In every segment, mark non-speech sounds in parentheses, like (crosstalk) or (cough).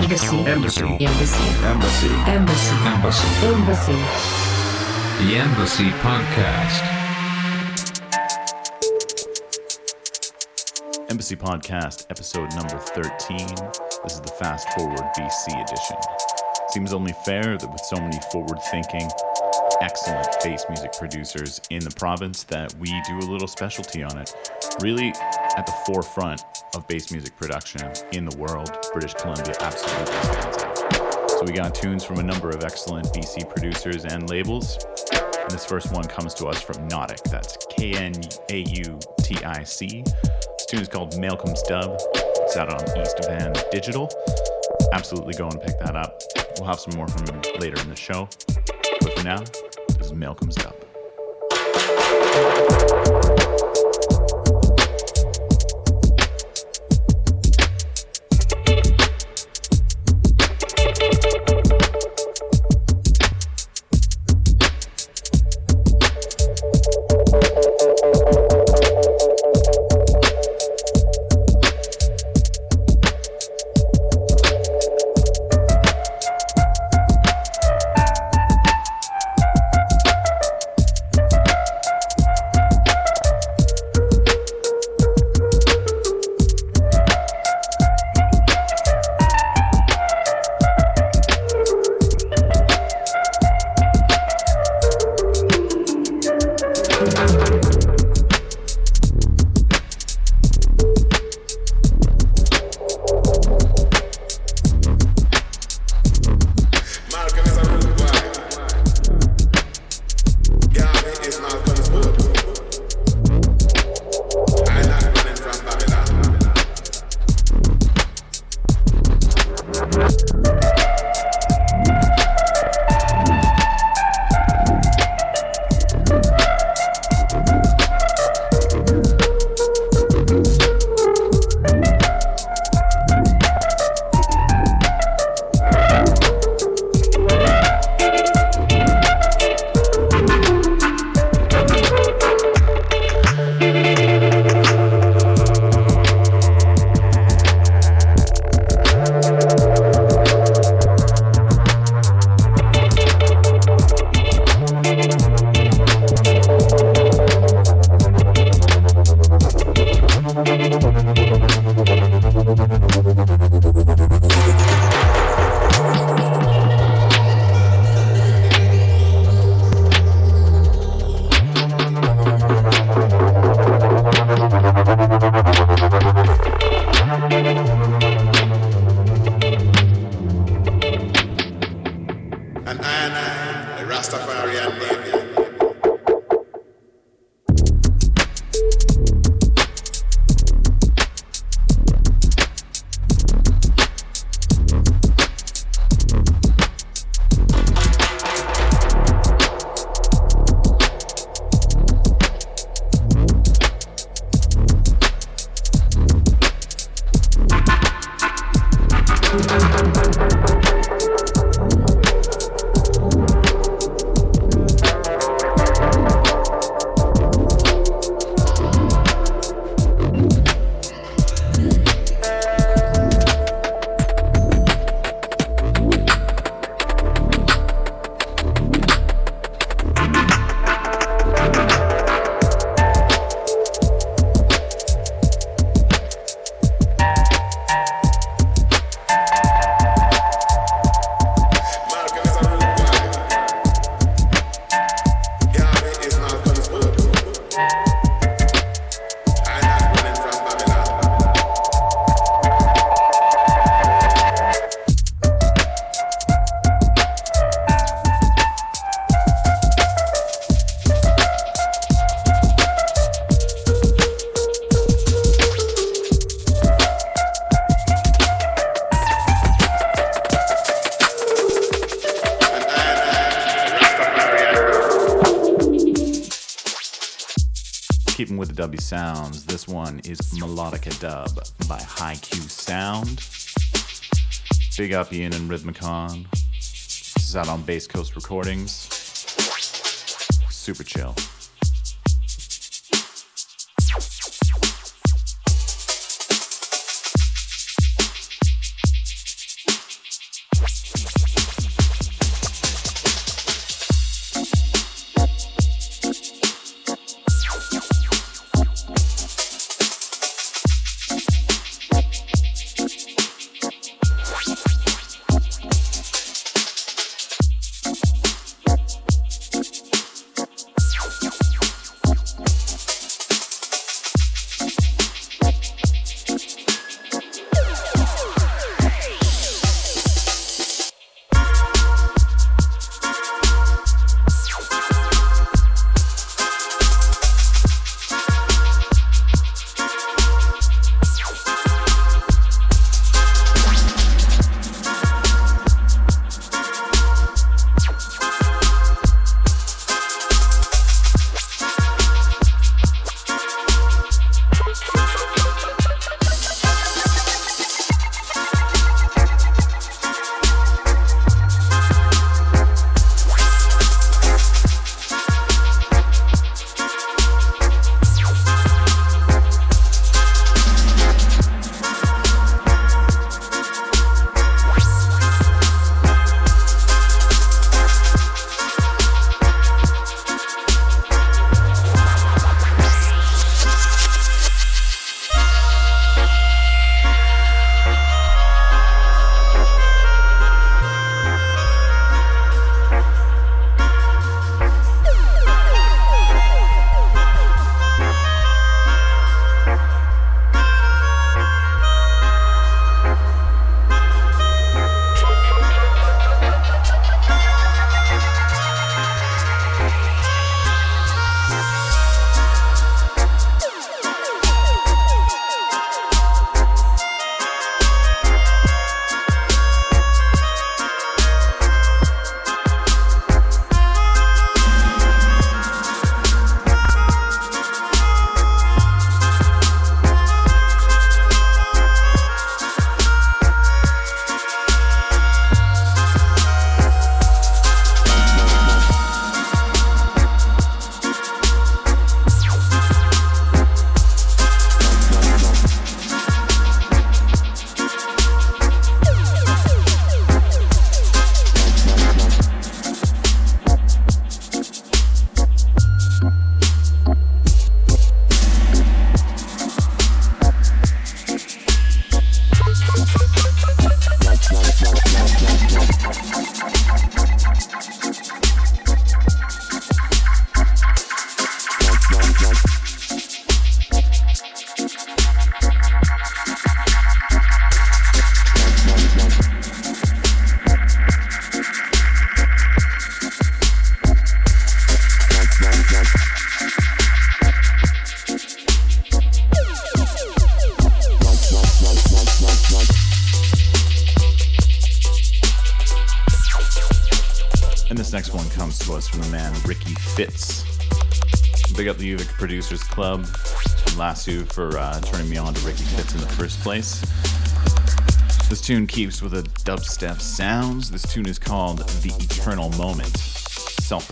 Embassy. Embassy. Embassy. Embassy. Embassy. Embassy. Embassy. The Embassy Podcast. Embassy Podcast, episode number 13. This is the Fast Forward BC edition. Seems only fair that with so many forward thinking, excellent bass music producers in the province that we do a little specialty on it. Really at the forefront of bass music production in the world, British Columbia absolutely stands out. So we got tunes from a number of excellent BC producers and labels. And this first one comes to us from Knautic. That's K N A U T I C. This tune is called Maelcum's Dub. It's out on East Van Digital. Absolutely go and pick that up. We'll have some more from him later in the show. But for now, this is Maelcum's Dub. Keeping with the W sounds, this one is Melodica Dub by Hi-Q Sound. Big up Ian and Rhythmicon. This is out on Bass Coast Recordings. Super chill. Producers Club, Lasso for uh, turning me on to Ricky Fitts in the first place. This tune keeps with a dubstep sounds. This tune is called The Eternal Moment, self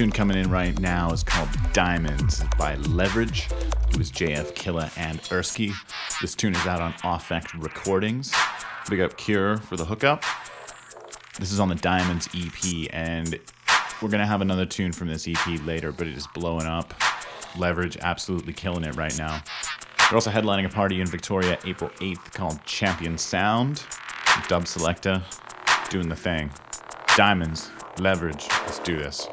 released. right now is called Diamonds by Levrige, who is JF Killa and Erski. This tune is out on Aufect Recordings. Big up Cure for the hookup. This is on the Diamonds EP, and we're gonna have another tune from this EP later, but it is blowing up. Levrige absolutely killing it right now. They're also headlining a party in Victoria April 8th called Champion Sound. Dub Selecta doing the thing. Diamonds, Levrige, let's do this.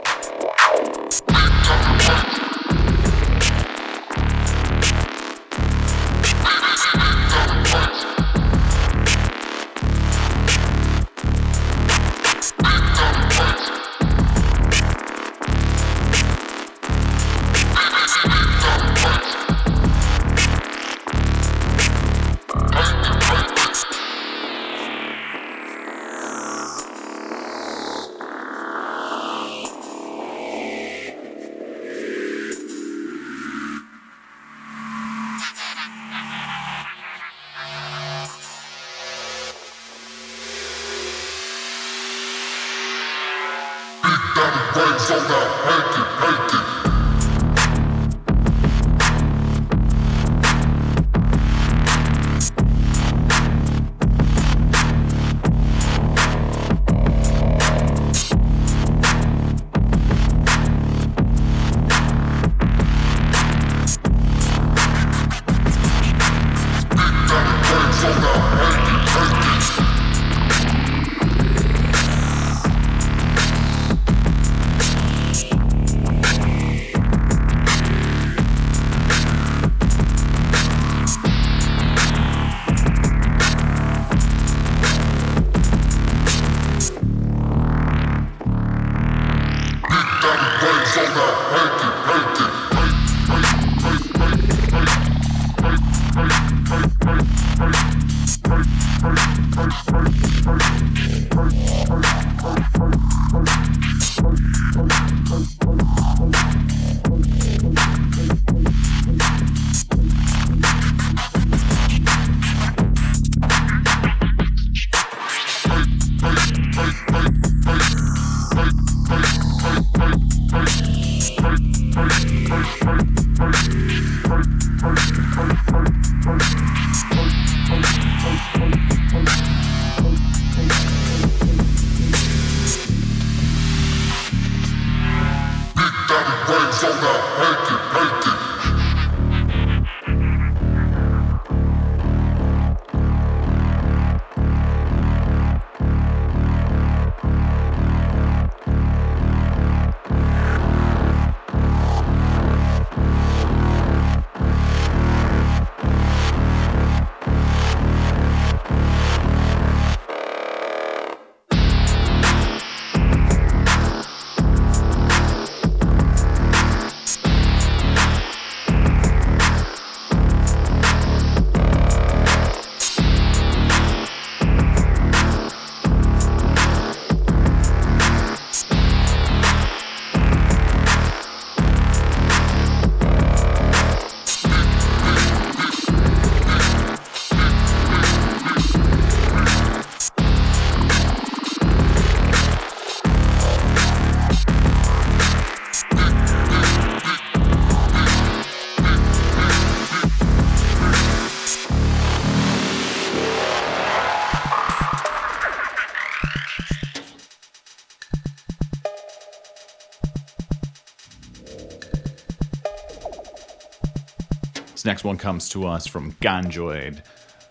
Next one comes to us from Ganjoid.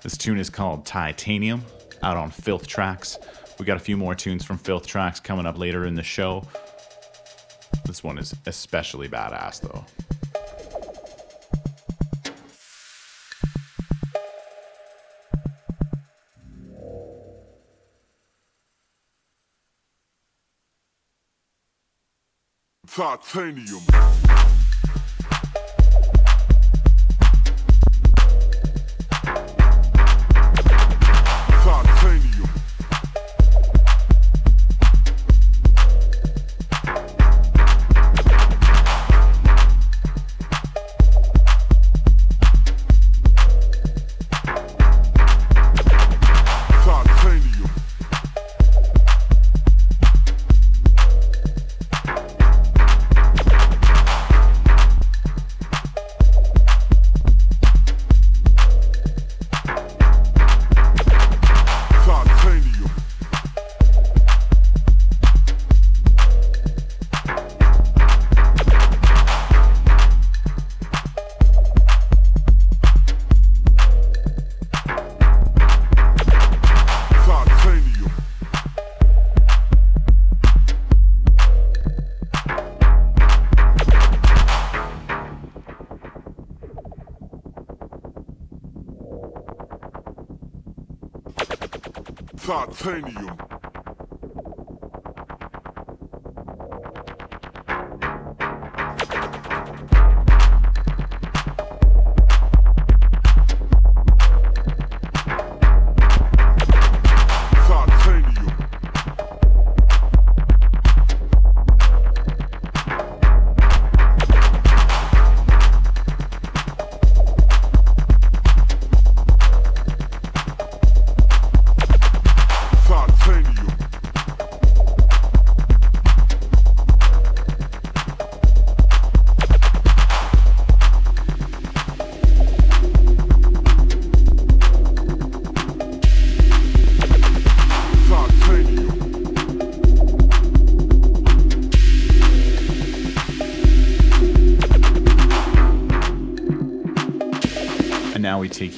This tune is called Titanium, out on Philthtrax. We got a few more tunes from Philthtrax coming up later in the show. This one is especially badass, though. Titanium. entertaining you.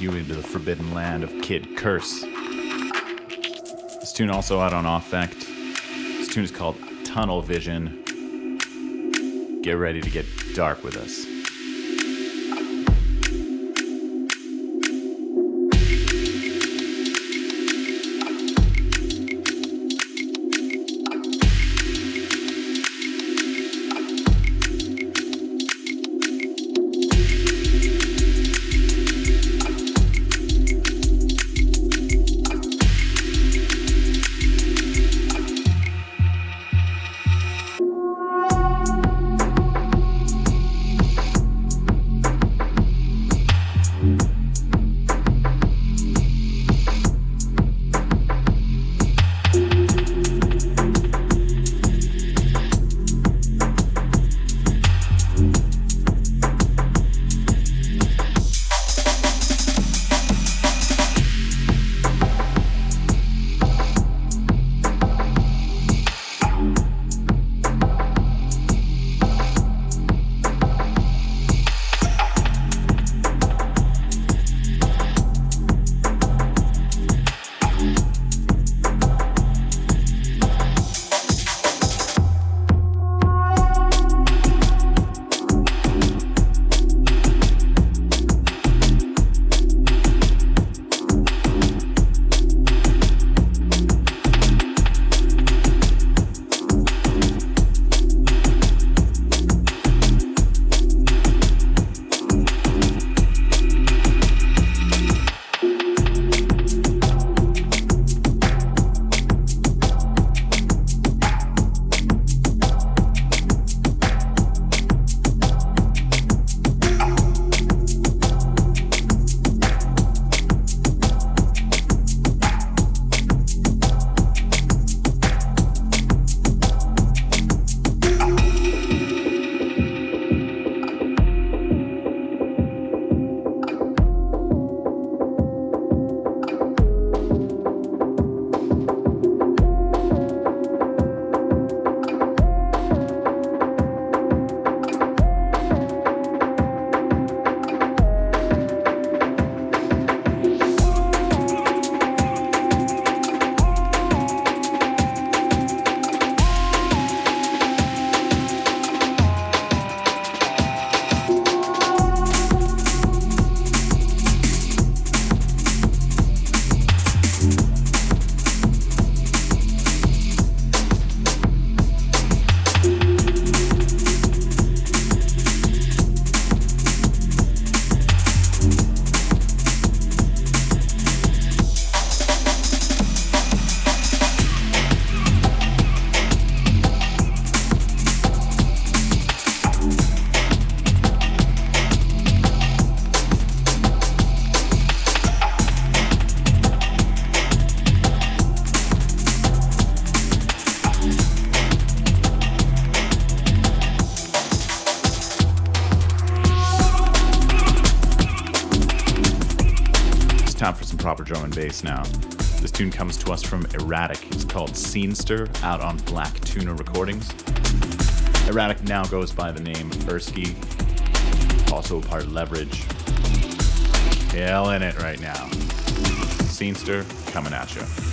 You into the forbidden land of Kid Kurse. This tune also out on Aufect. This tune is called Tunnel Vision. Get ready to get dark with us. Bass now. This tune comes to us from Eradik. It's called Scenester, out on Black Tuna Recordings. Eradik now goes by the name Erski, also part Levrige. Killing it right now. Scenester coming at you.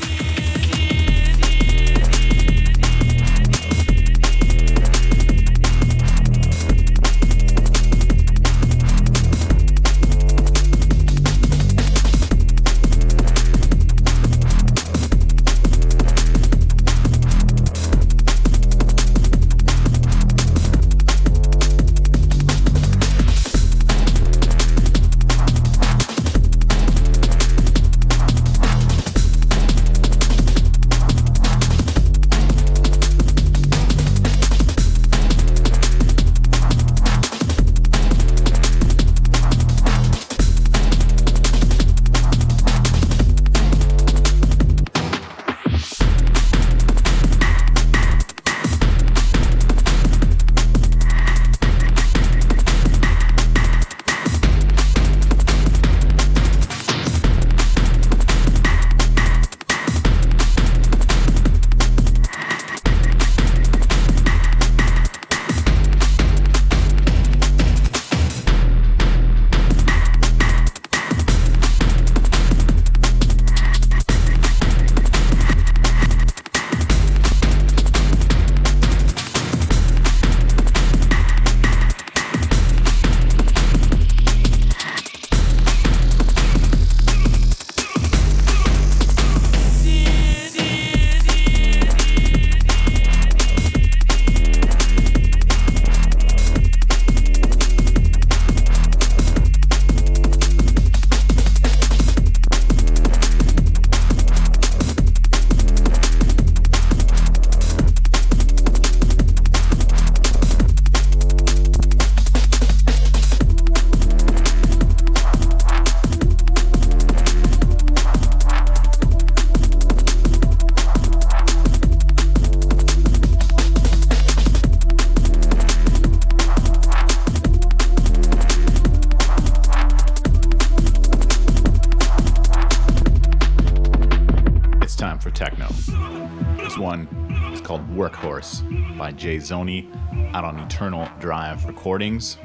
By Jay Zoney out on Eternal Drive Recordings.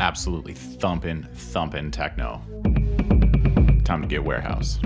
Absolutely thumping, thumping techno. Time to get warehouse.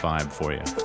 Vibe for you.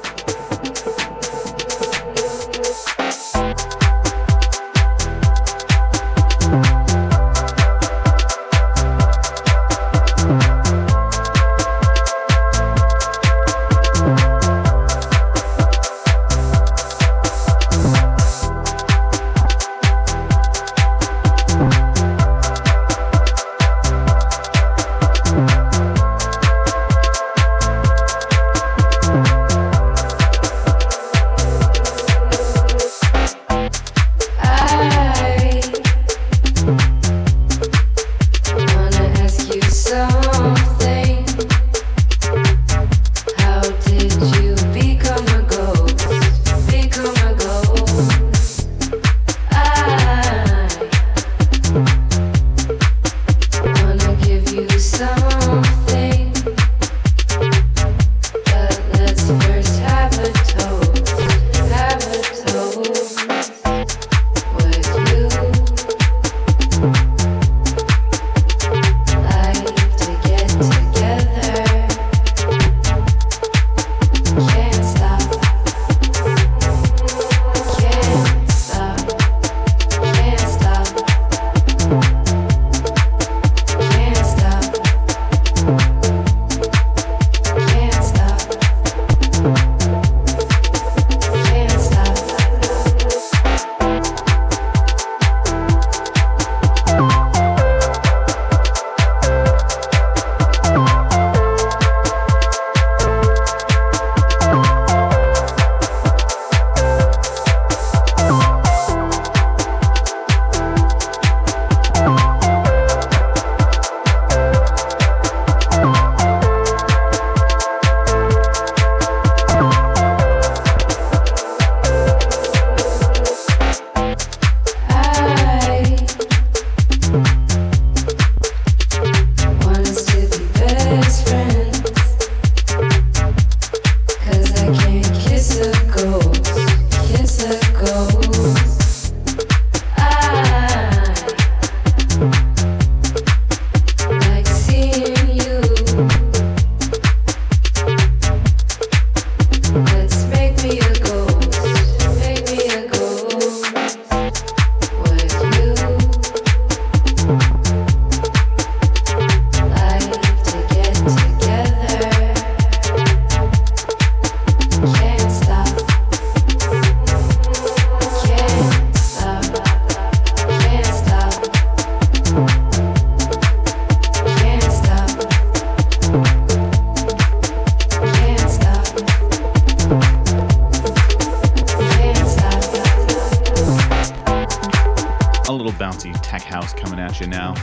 Bouncy tech house coming at you now.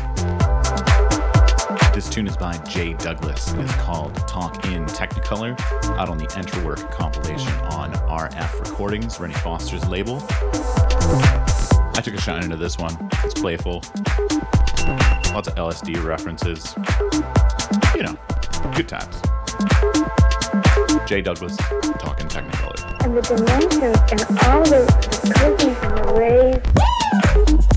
This tune is by Jay Douglas is called Talk in Technicolor, out on the Enterwork compilation on RF Recordings, Rennie Foster's label. I took a shine into this one. It's playful. Lots of LSD references. You know, good times. Jay Douglas, Talking Technicolor. and the dimensions and all the, the curvaings and the rays.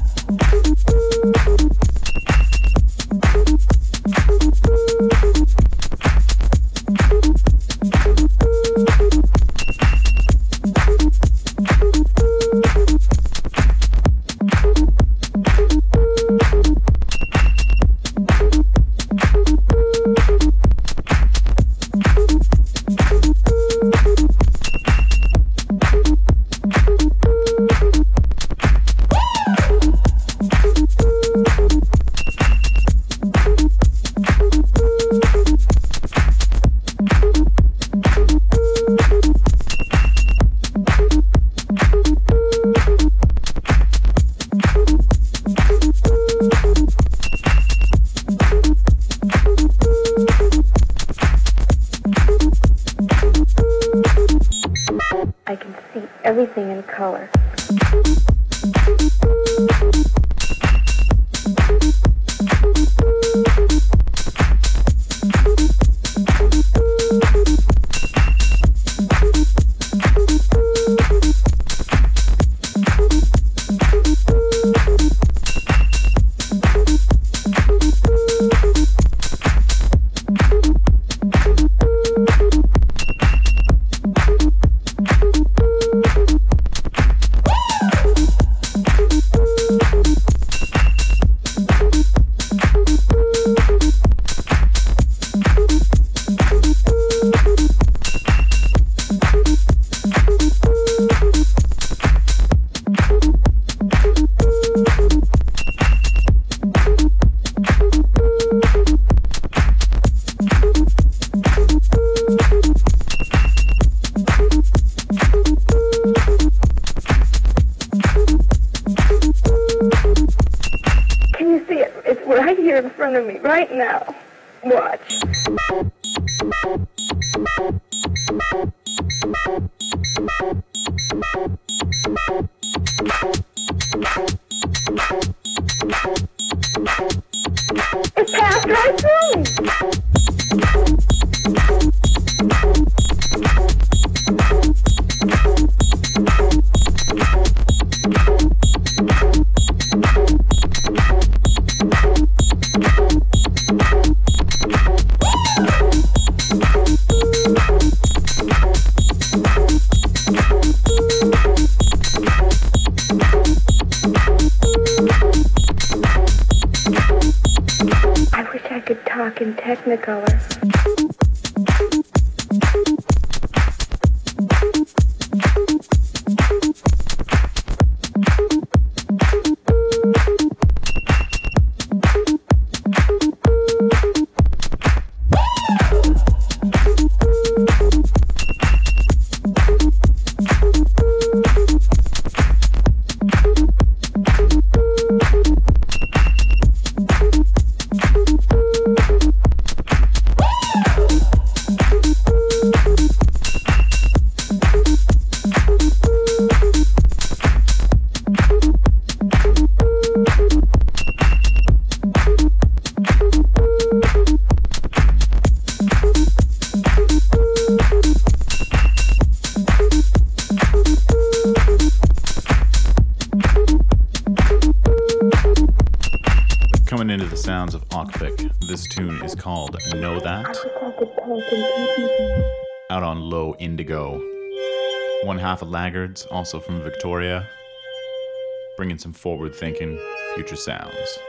me right now. Laggards, also from Victoria, bringing some forward thinking, future sounds.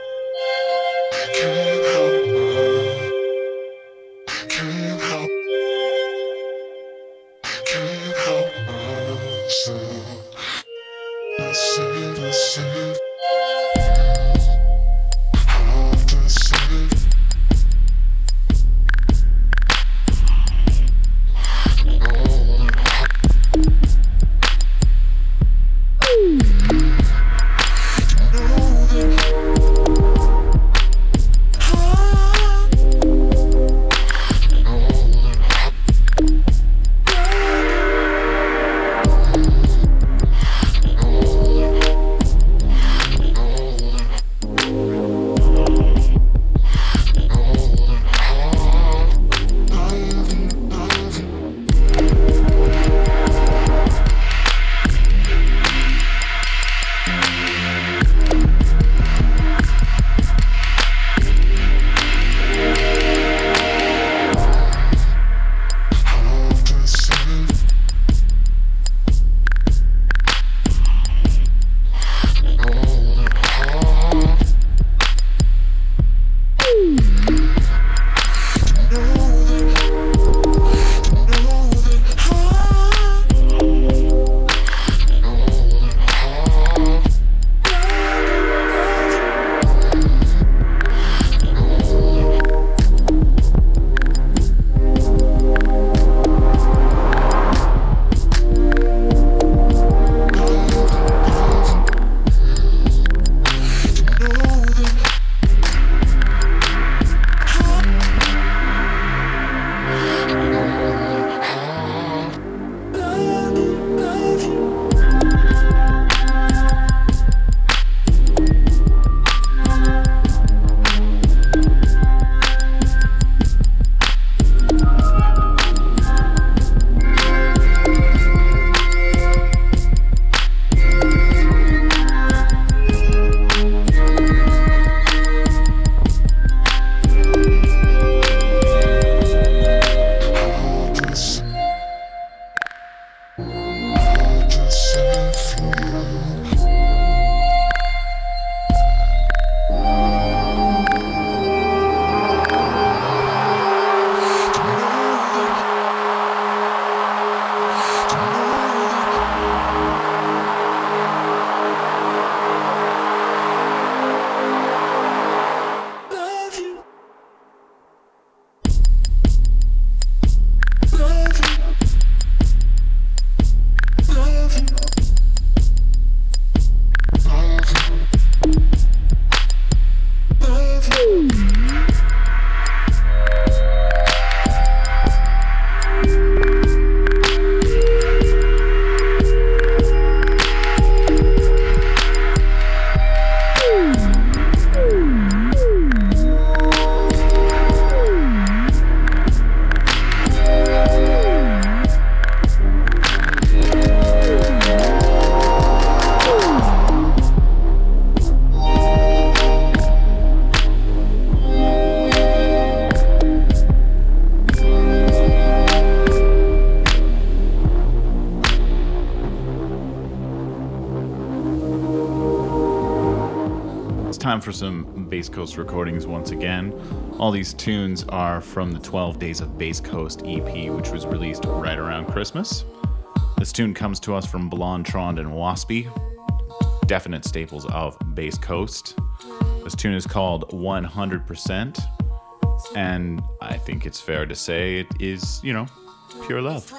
For some Bass Coast recordings once again. All these tunes are from the 12 Days of Bass Coast EP, which was released right around Christmas. This tune comes to us from Blondtron and Waspy, definite staples of Bass Coast. This tune is called 100%, and I think it's fair to say it is, you know, pure love.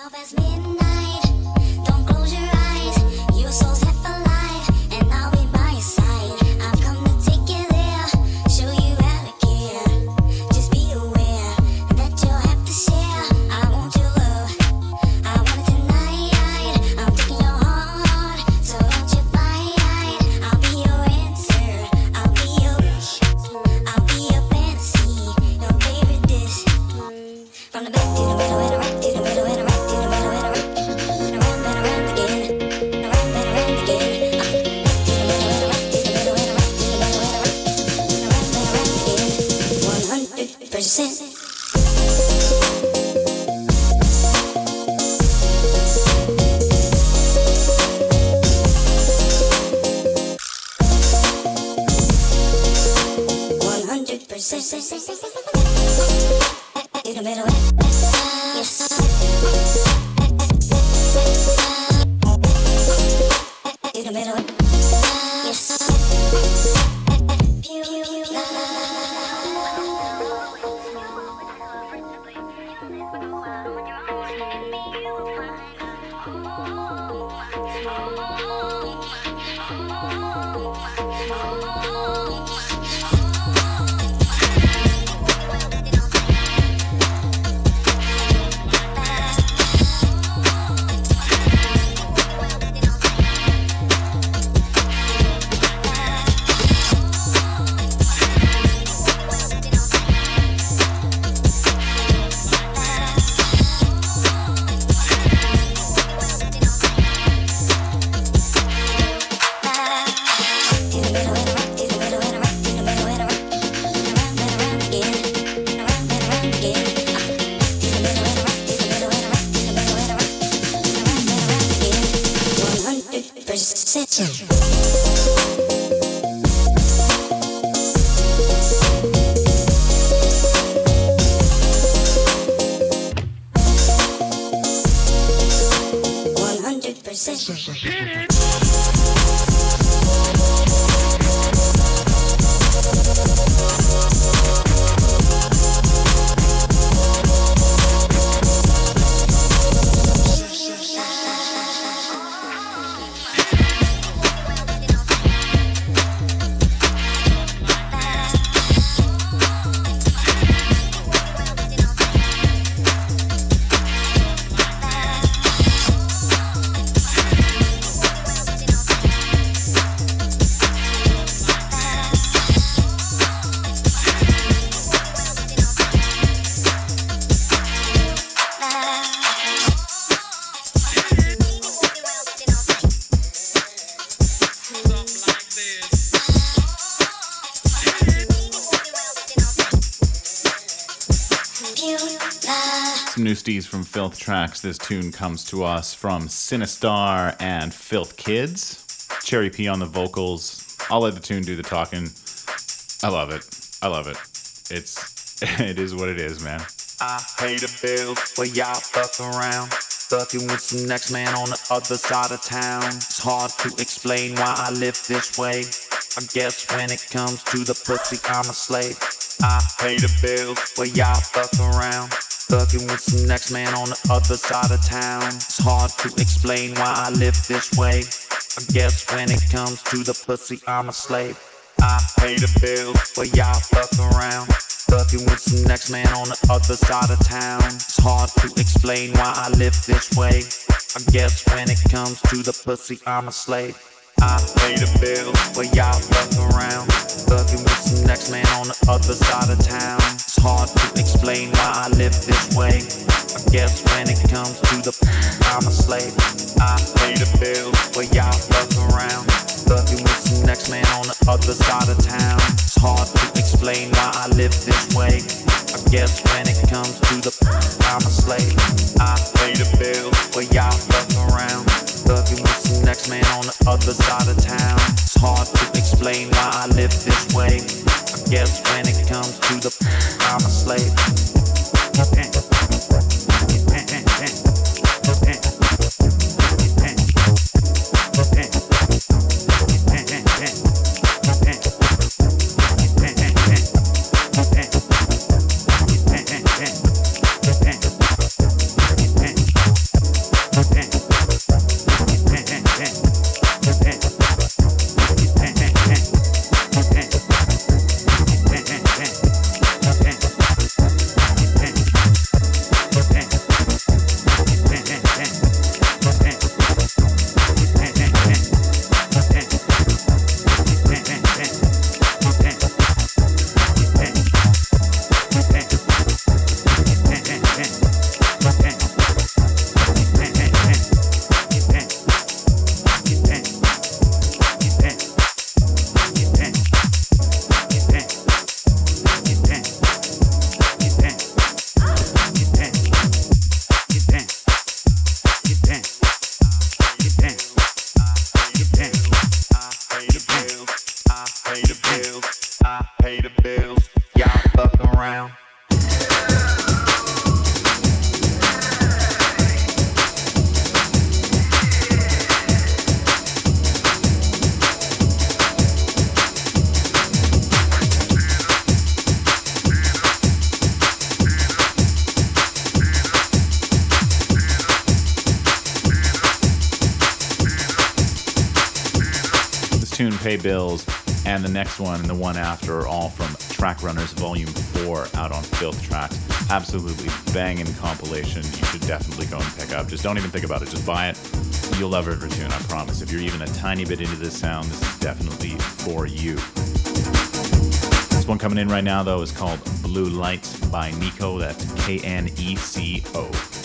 Stees from Philthtrax. This tune comes to us from Sinistarr and Philthkids. Cherry P on the vocals. I'll let the tune do the talking. I love it. I love it. It's (laughs) it is what it is, man. I pay the bills, but y'all fuck around. Fucking with some next man on the other side of town. It's hard to explain why I live this way. I guess when it comes to the pussy, I'm a slave. I pay the bills, but y'all fuck around. Fucking with some next man on the other side of town. It's hard to explain why I live this way. I guess when it comes to the pussy, I'm a slave. I pay the bills, but y'all fuck around. Fucking with some next man on the other side of town. It's hard to explain why I live this way. I guess when it comes to the pussy, I'm a slave. I pay the bills, but y'all fuck around. Fucking with some next man on the other side of town. It's hard to explain why I live this way. I guess when it comes to the (laughs) I'm a slave. I pay the bills, but y'all fuck around. Fucking with some next man on the other side of town. It's hard to explain why I live this way. I guess when it comes to the (laughs) I'm a slave. I pay the bills, but y'all fuck around. Fucking with the next man on the other side of town. It's hard to explain why I live this way. I guess when it comes to the I'm a slave. One and the one after are all from Track Runners Volume 4 out on Philthtrax. Absolutely banging compilation. You should definitely go and pick up. Just don't even think about it. Just buy it. You'll love every tune, I promise. If you're even a tiny bit into this sound, this is definitely for you. This one coming in right now, though, is called Blue Lights by Kneco. That's K N E C O.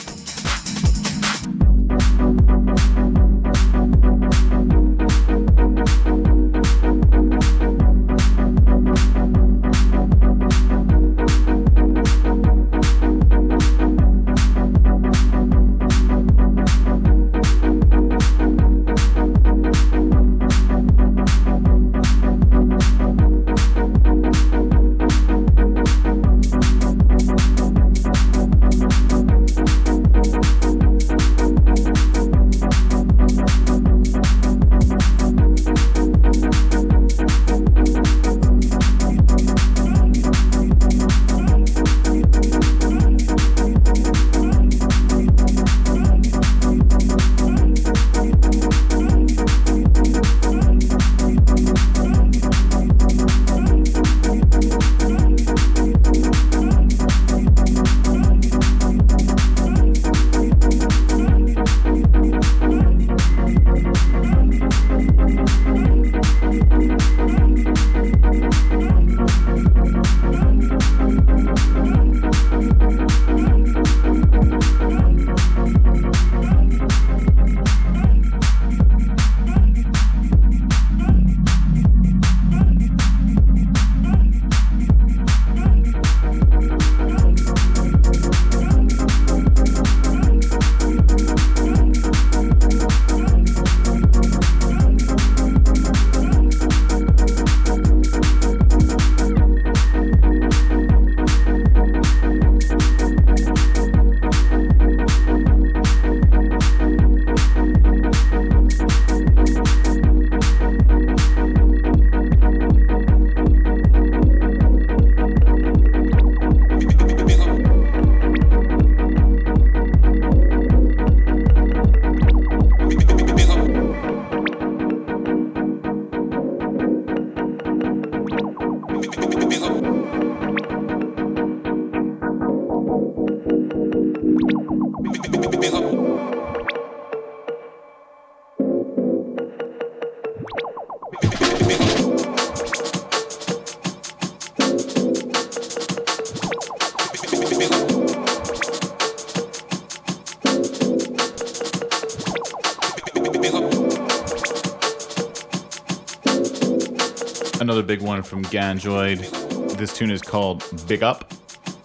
Another big one from Ganjoid. This tune is called Big Up.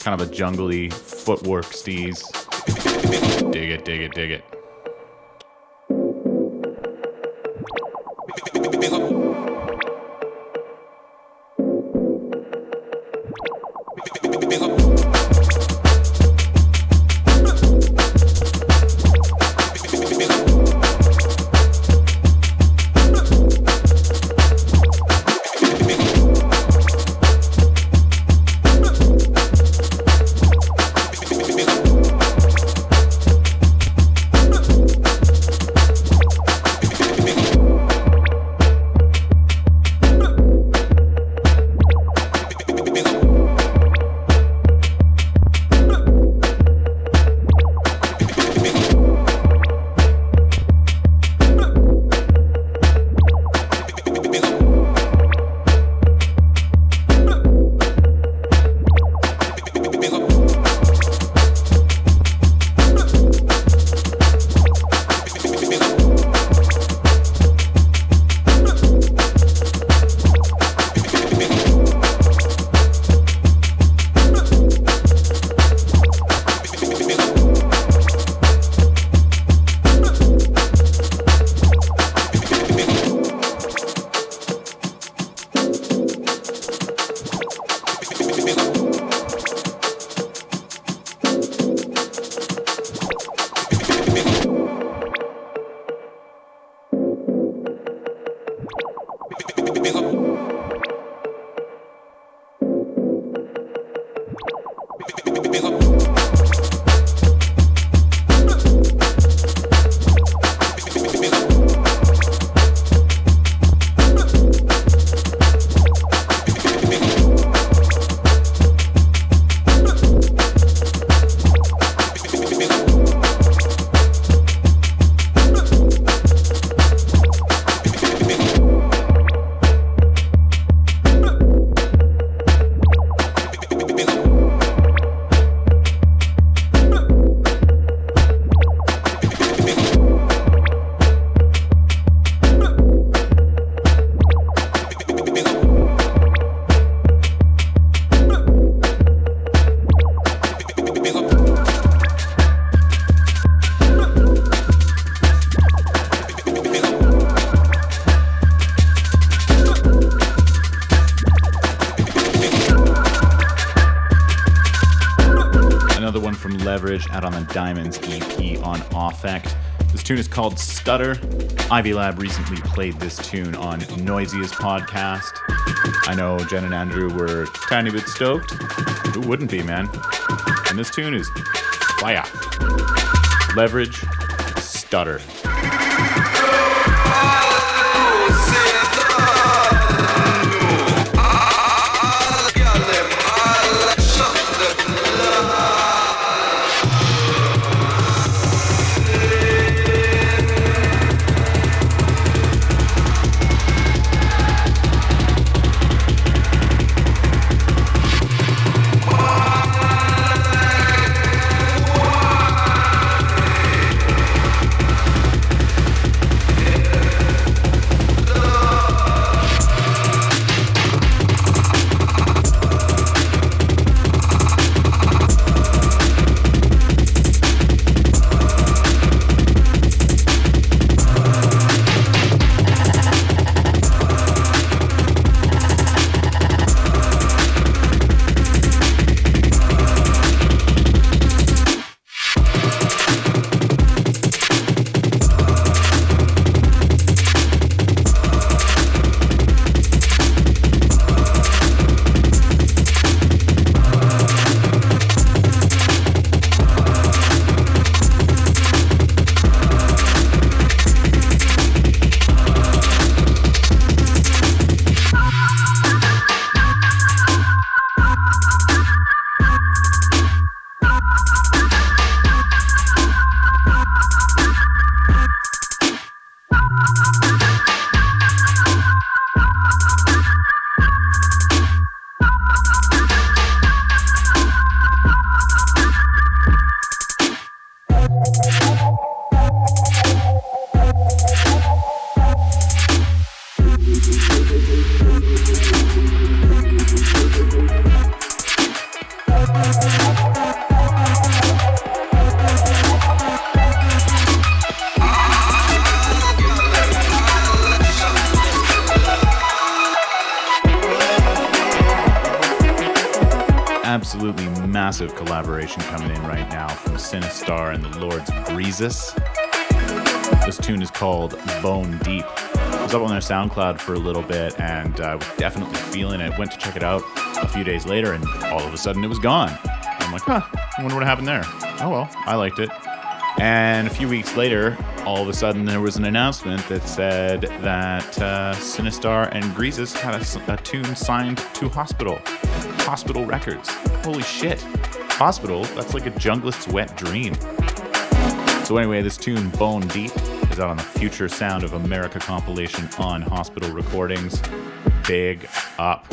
Kind of a jungly footwork steez. Dig it, dig it, dig it. Levrige out on the Diamonds EP on Aufect. This tune is called Stutter. Ivy Lab recently played this tune on Noisiest podcast. I know Jen and Andrew were tiny bit stoked. Who wouldn't be, man? And this tune is fire. Levrige, Stutter. Massive collaboration coming in right now from Sinistarr and the Lords Greazus. This tune is called Bone Deep. I was up on their SoundCloud for a little bit and I was definitely feeling it. Went to check it out a few days later and all of a sudden it was gone. I'm like, huh, I wonder what happened there. Oh well, I liked it. And a few weeks later, all of a sudden there was an announcement that said that uh, Sinistarr and Greazus had a tune signed to Hospital. Hospital Records. Holy shit. Hospital? That's like a junglist's wet dream. So anyway, this tune, Bone Deep, is out on the Future Sound of America compilation on Hospital Recordings. Big up.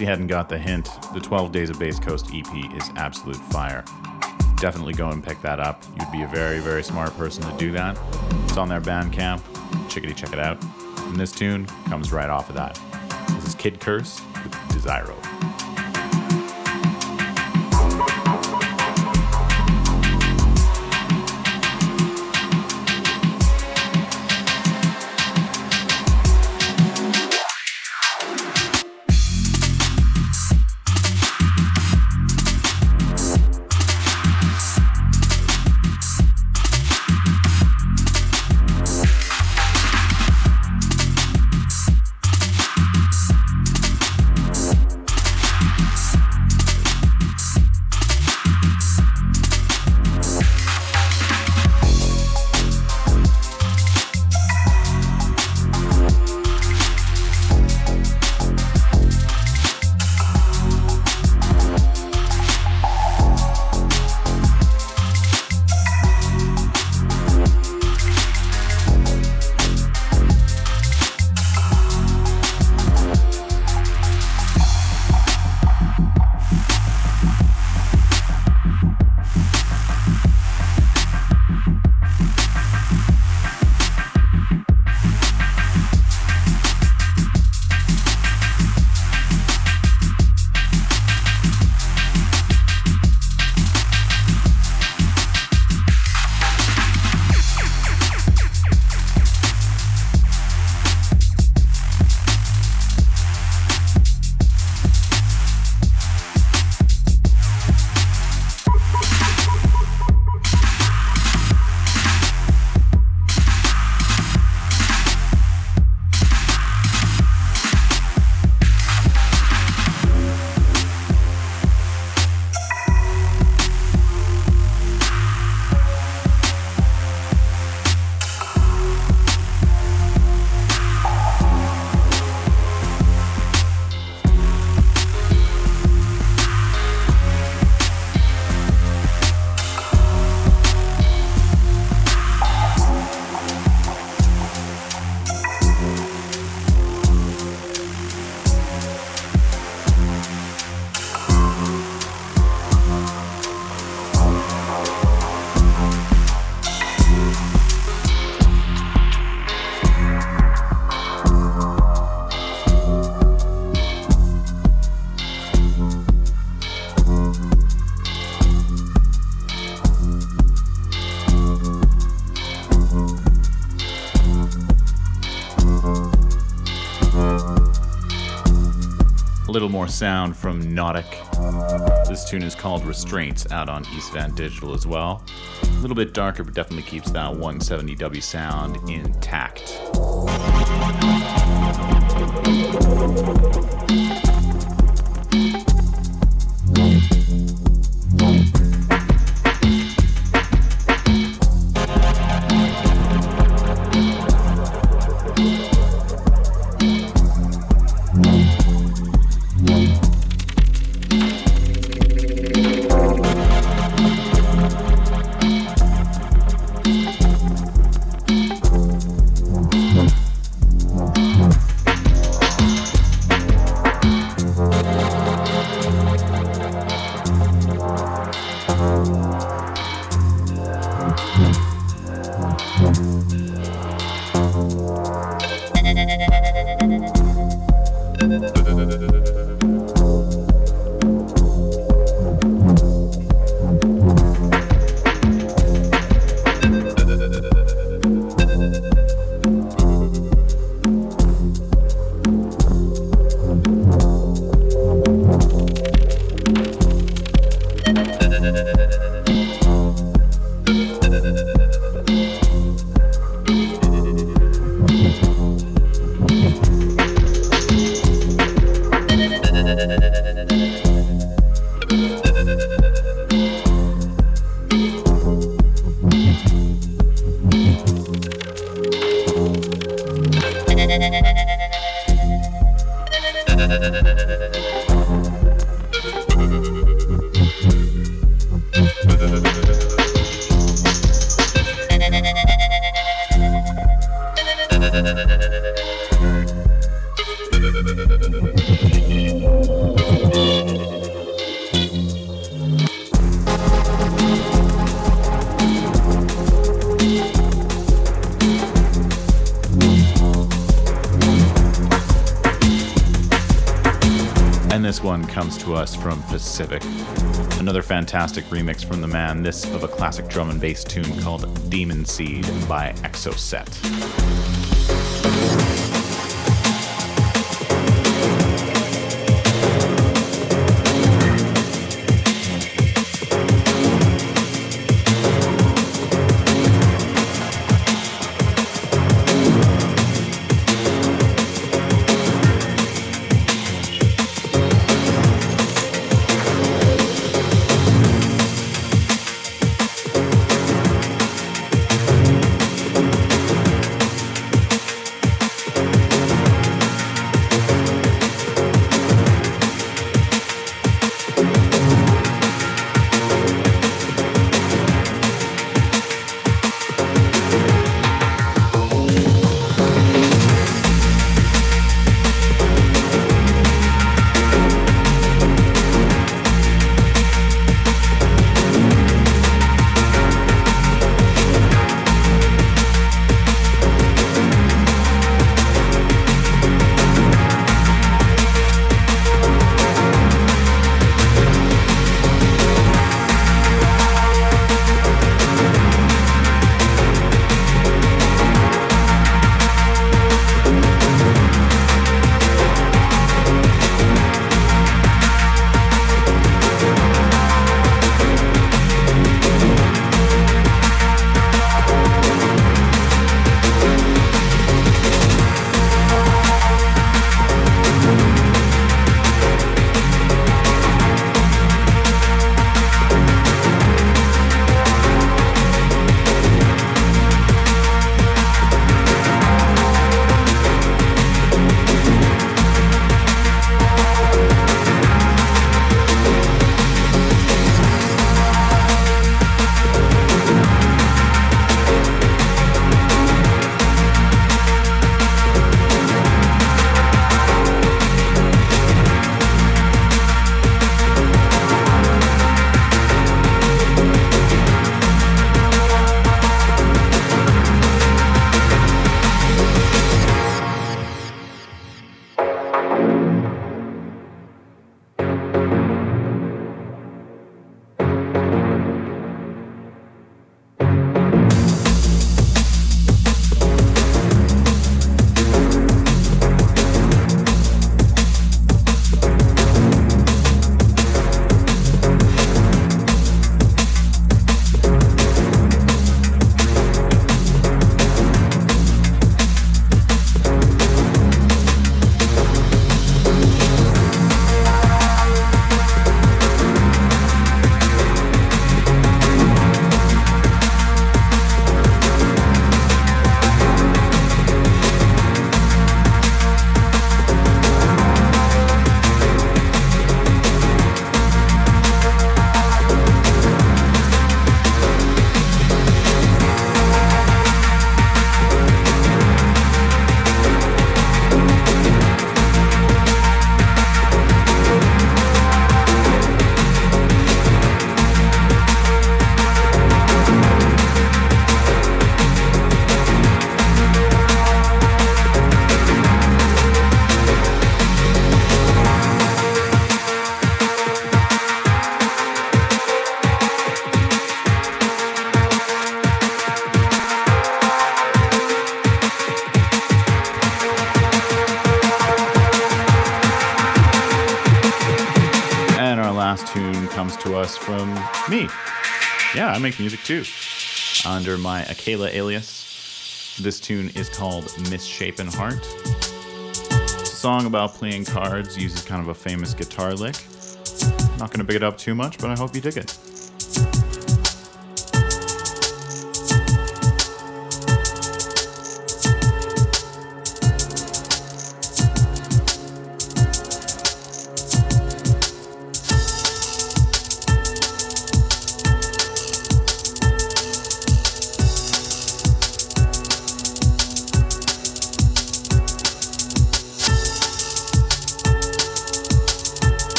Case you hadn't got the hint, the 12 Days of Bass Coast EP is absolute fire. Definitely go and pick that up. You'd be a very, very smart person to do that. It's on their Bandcamp. Chickadee, check it out. And this tune comes right off of that. This is Kid Kurse with Deziro. More sound from Knautic. This tune is called Restraints, out on East Van Digital as well. A little bit darker, but definitely keeps that 170W sound intact. Us from Pacific. Another fantastic remix from the man, this of a classic drum and bass tune called Demon Seed by Exocet. Make music too, under my Akela alias. This tune is called Misshapen Heart. Song about playing cards, uses kind of a famous guitar lick. Not gonna big it up too much, but I hope you dig it.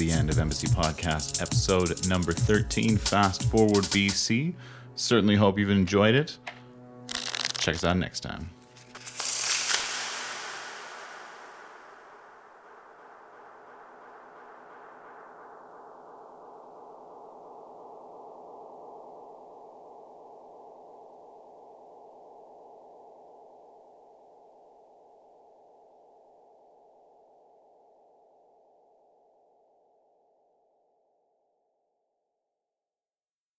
The end of Embassy Podcast, episode number 13, Fast Forward BC. Certainly hope you've enjoyed it. Check us out next time.